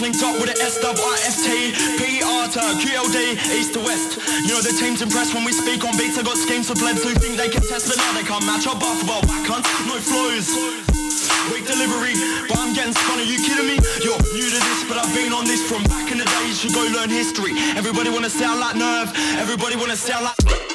linked up with the SWIFT, PR to QLD, East to West. You know the team's impressed when we speak on beats. I got schemes for blebs who think they can test, but now they can't match our basketball whack cunt, no flows. Weak delivery, but I'm getting spun. Are you kidding me? You're new to this, but I've been on this from back in the day. You should go learn history. Everybody wanna sound like Nerve. Everybody wanna sound like.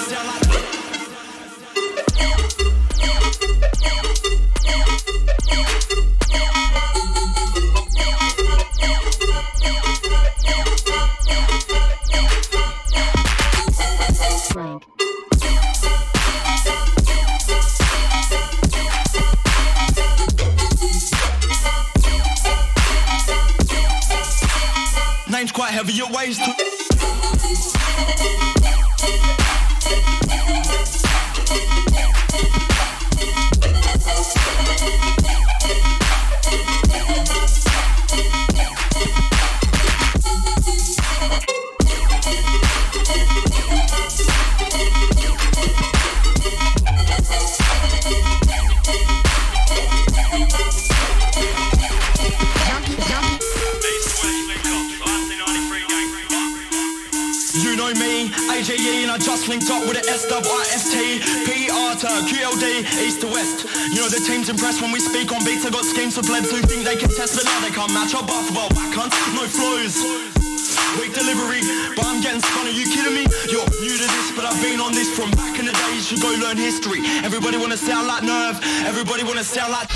Everybody Everybody wanna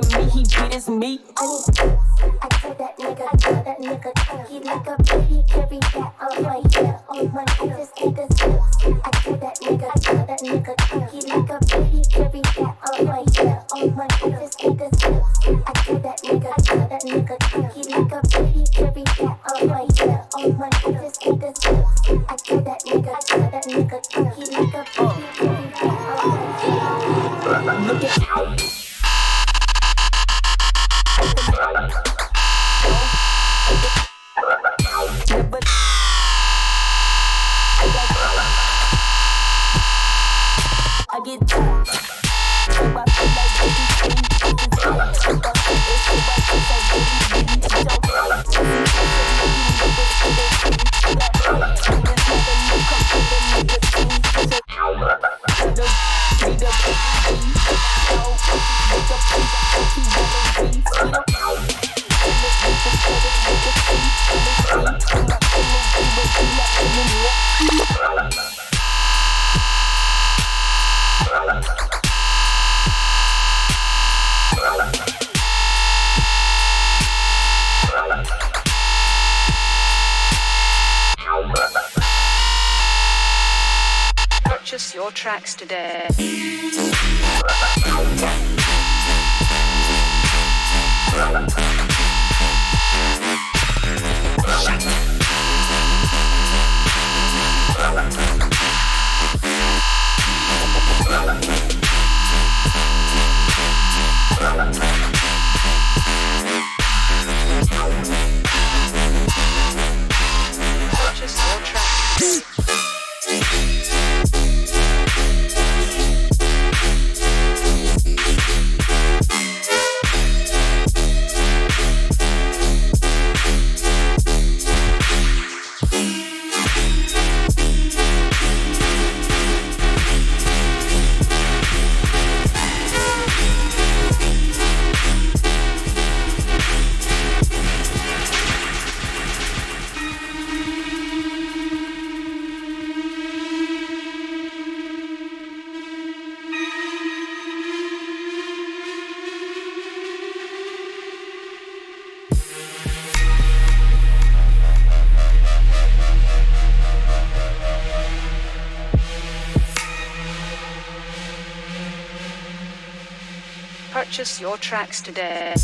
to me, he beats me. I, I tell that nigga, tell that nigga, he like a baby, carry that on my yeah, on my yeah, this nigga's yeah. I tell that nigga, tell that nigga, he like a baby, carry that on my yeah, on my yeah. Peace. your tracks today.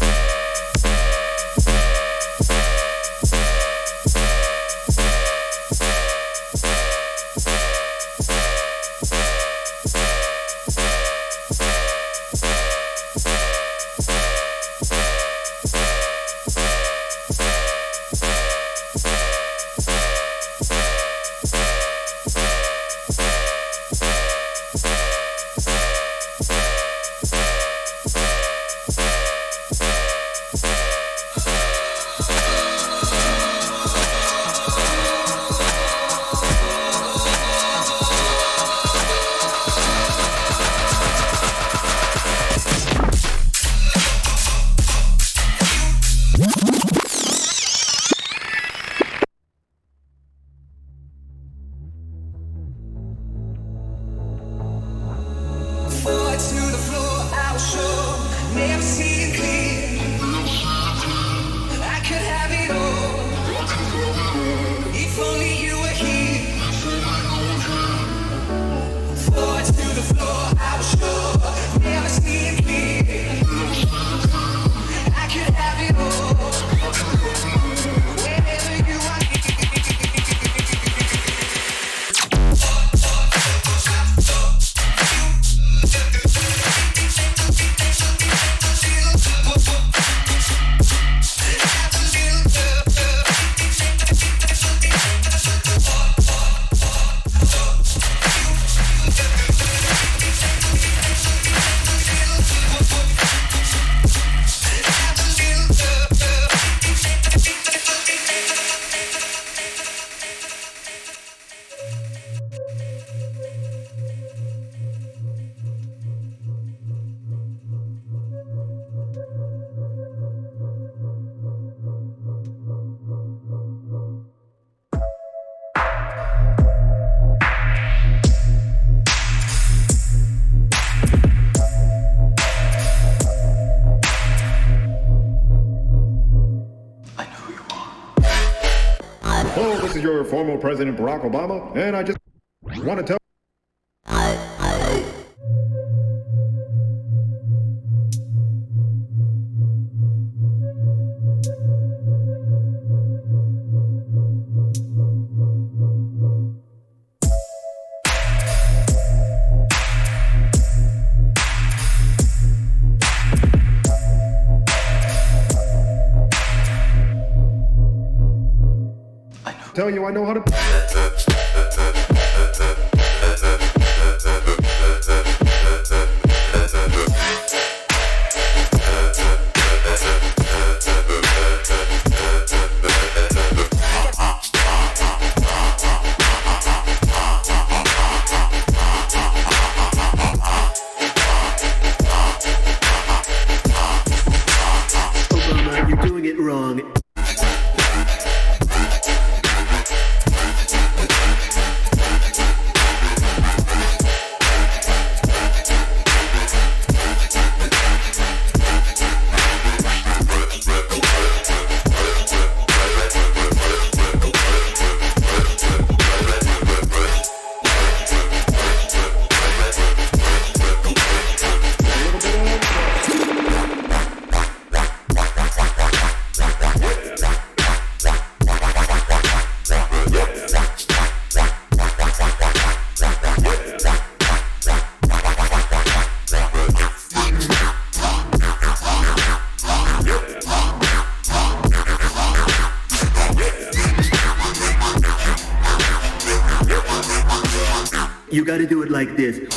Former President Barack Obama, and I just want to tell. Tell you I know how to. Like this.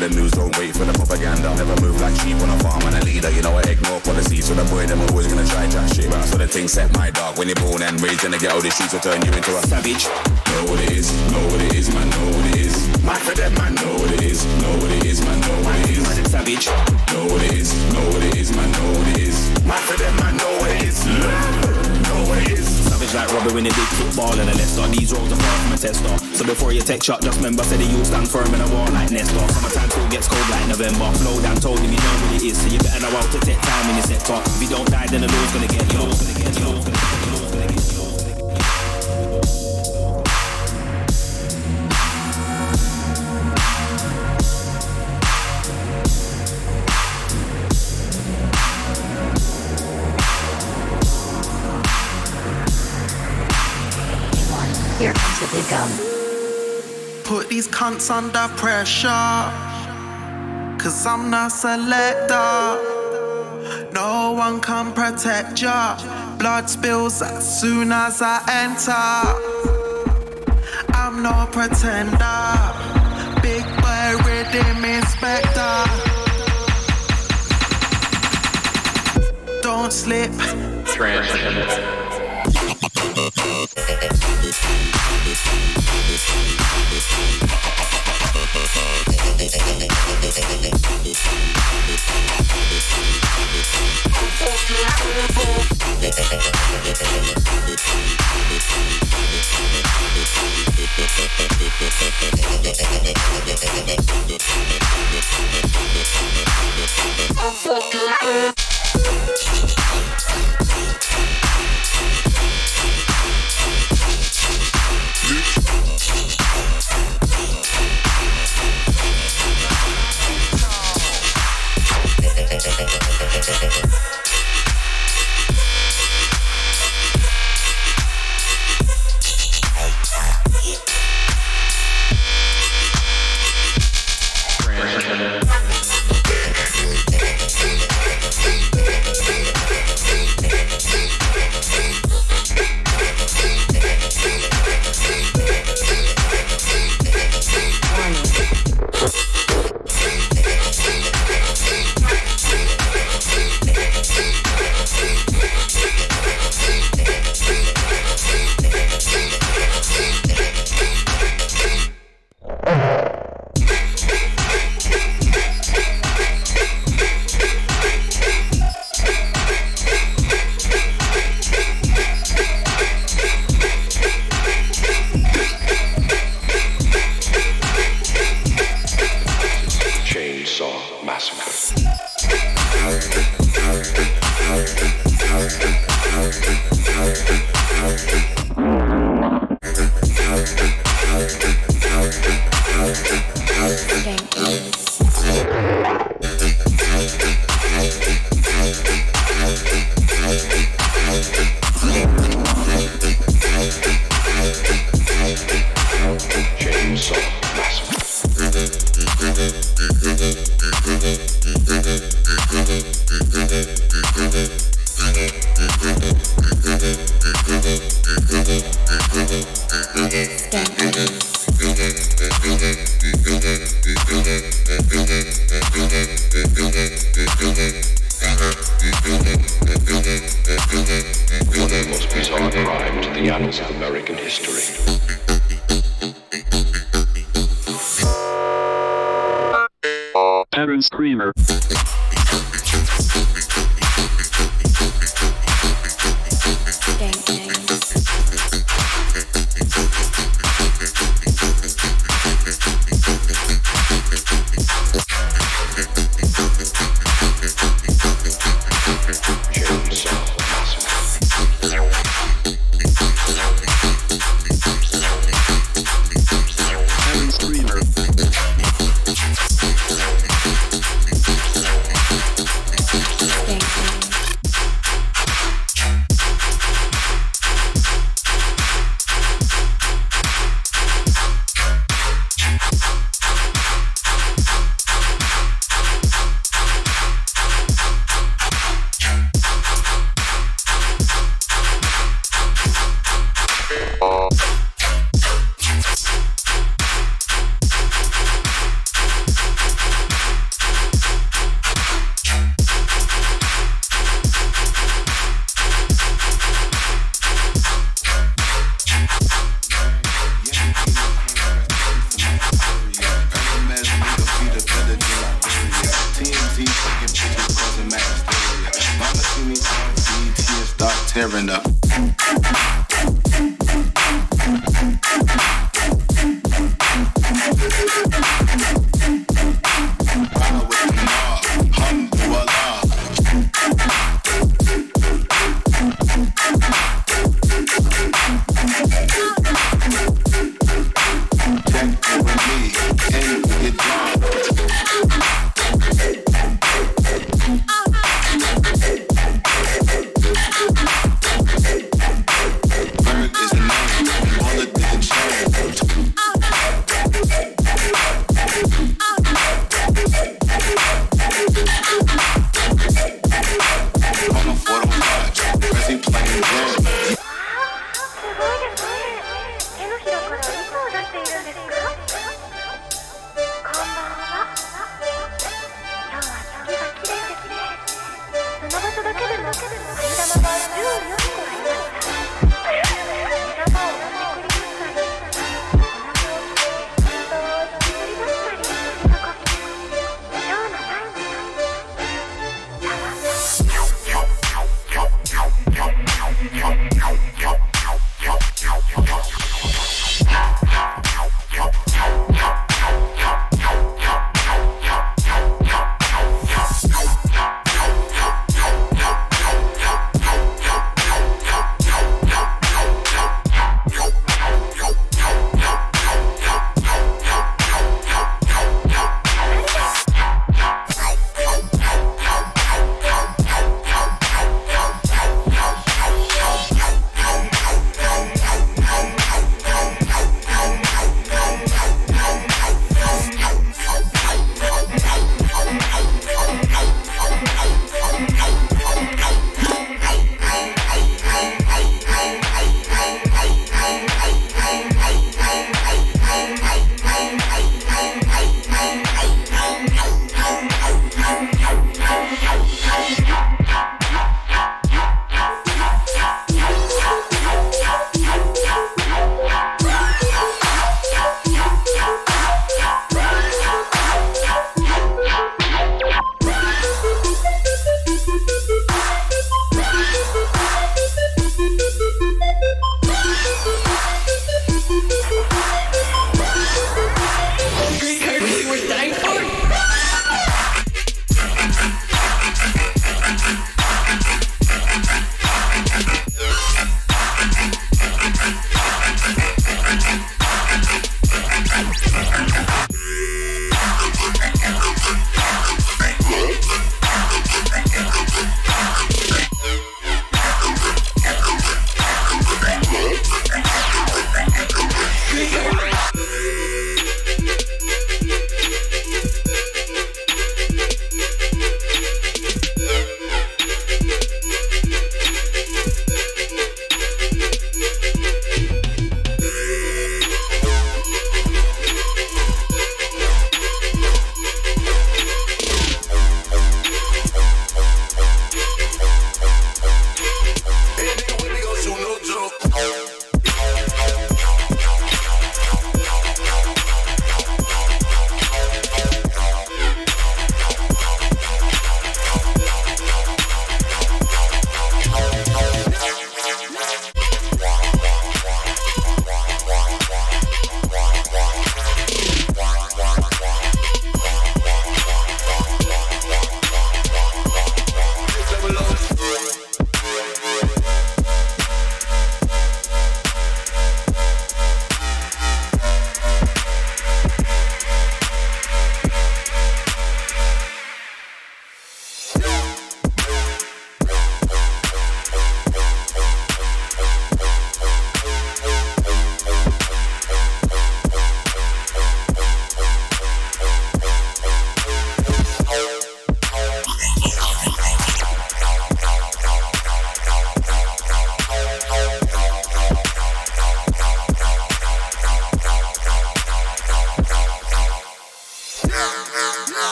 The news, don't wait for the propaganda. Never move like sheep on a farm and a leader. You know I ignore policies, so the boy them always gonna try to shit. Right, so the thing set my dog when you're born and raised in the ghetto. The streets will turn you into a savage. Know what it is, know what it is, man, know what it is. Man for them, man, know what it is, know what it is, man, know what it is. Savage. Know what it is, know what it is, man, know what it is. Man for them, man, know what it is. What Like Robbie when they big football and a Leicester. These roads are far from a tester. So before you take shot, just remember, the youth stand firm in a war like Nestor. Summertime still gets cold like November. Flow down told him you know what it is, so you better know how to take time in the sector. If you don't die, then the law's gonna get you. Gonna get you. Here comes the big gun. Put these cunts under pressure. Cause I'm not selector. No one can protect ya. Blood spills as soon as I enter. I'm no pretender. Big boy rhythm inspector. Don't slip. Chainsaw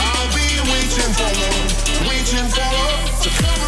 I'll be waiting for love, waiting for to come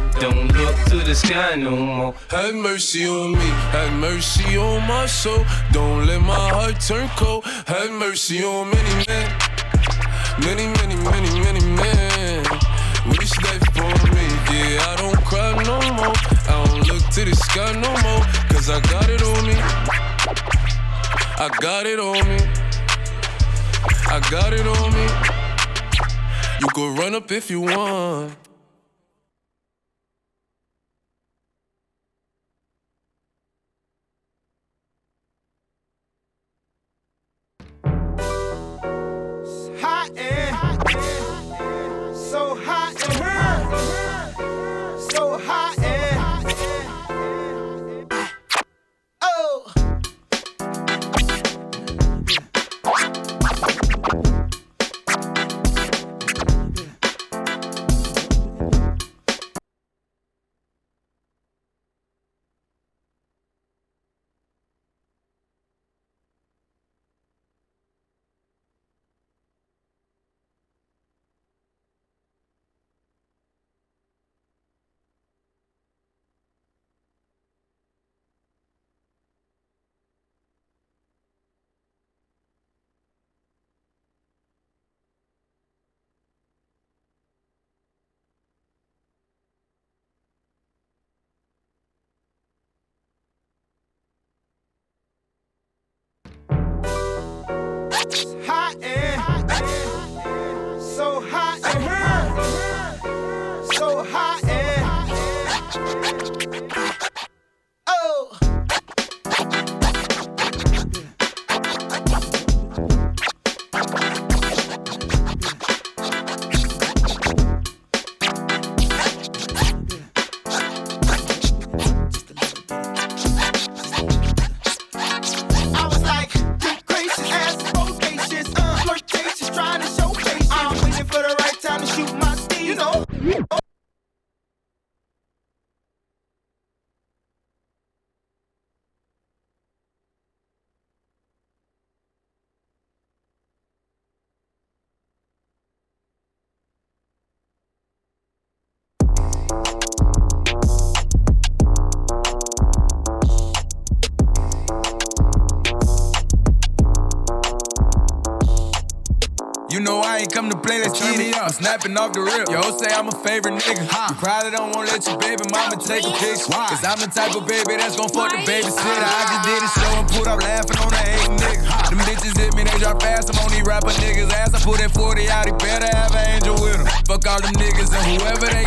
Don't look to the sky no more. Have mercy on me, have mercy on my soul. Don't let my heart turn cold. Have mercy on many men, many, many, many, many men. Wish death upon me, yeah. I don't cry no more. I don't look to the sky no more. Cause I got it on me. I got it on me. I got it on me. You could run up if you want. Hot play, let's turn me up. Snapping off the rip. Yo, say I'm a favorite nigga. You probably don't wanna let your baby mama take a picture. Cause I'm the type of baby that's gon' fuck the babysitter. I just did a show and put up laughing on the hating nigga. Them bitches hit me, they drop fast. I'm on these rapper niggas' ass. I put that 40 out, he better have an angel with him. Fuck all them niggas and whoever they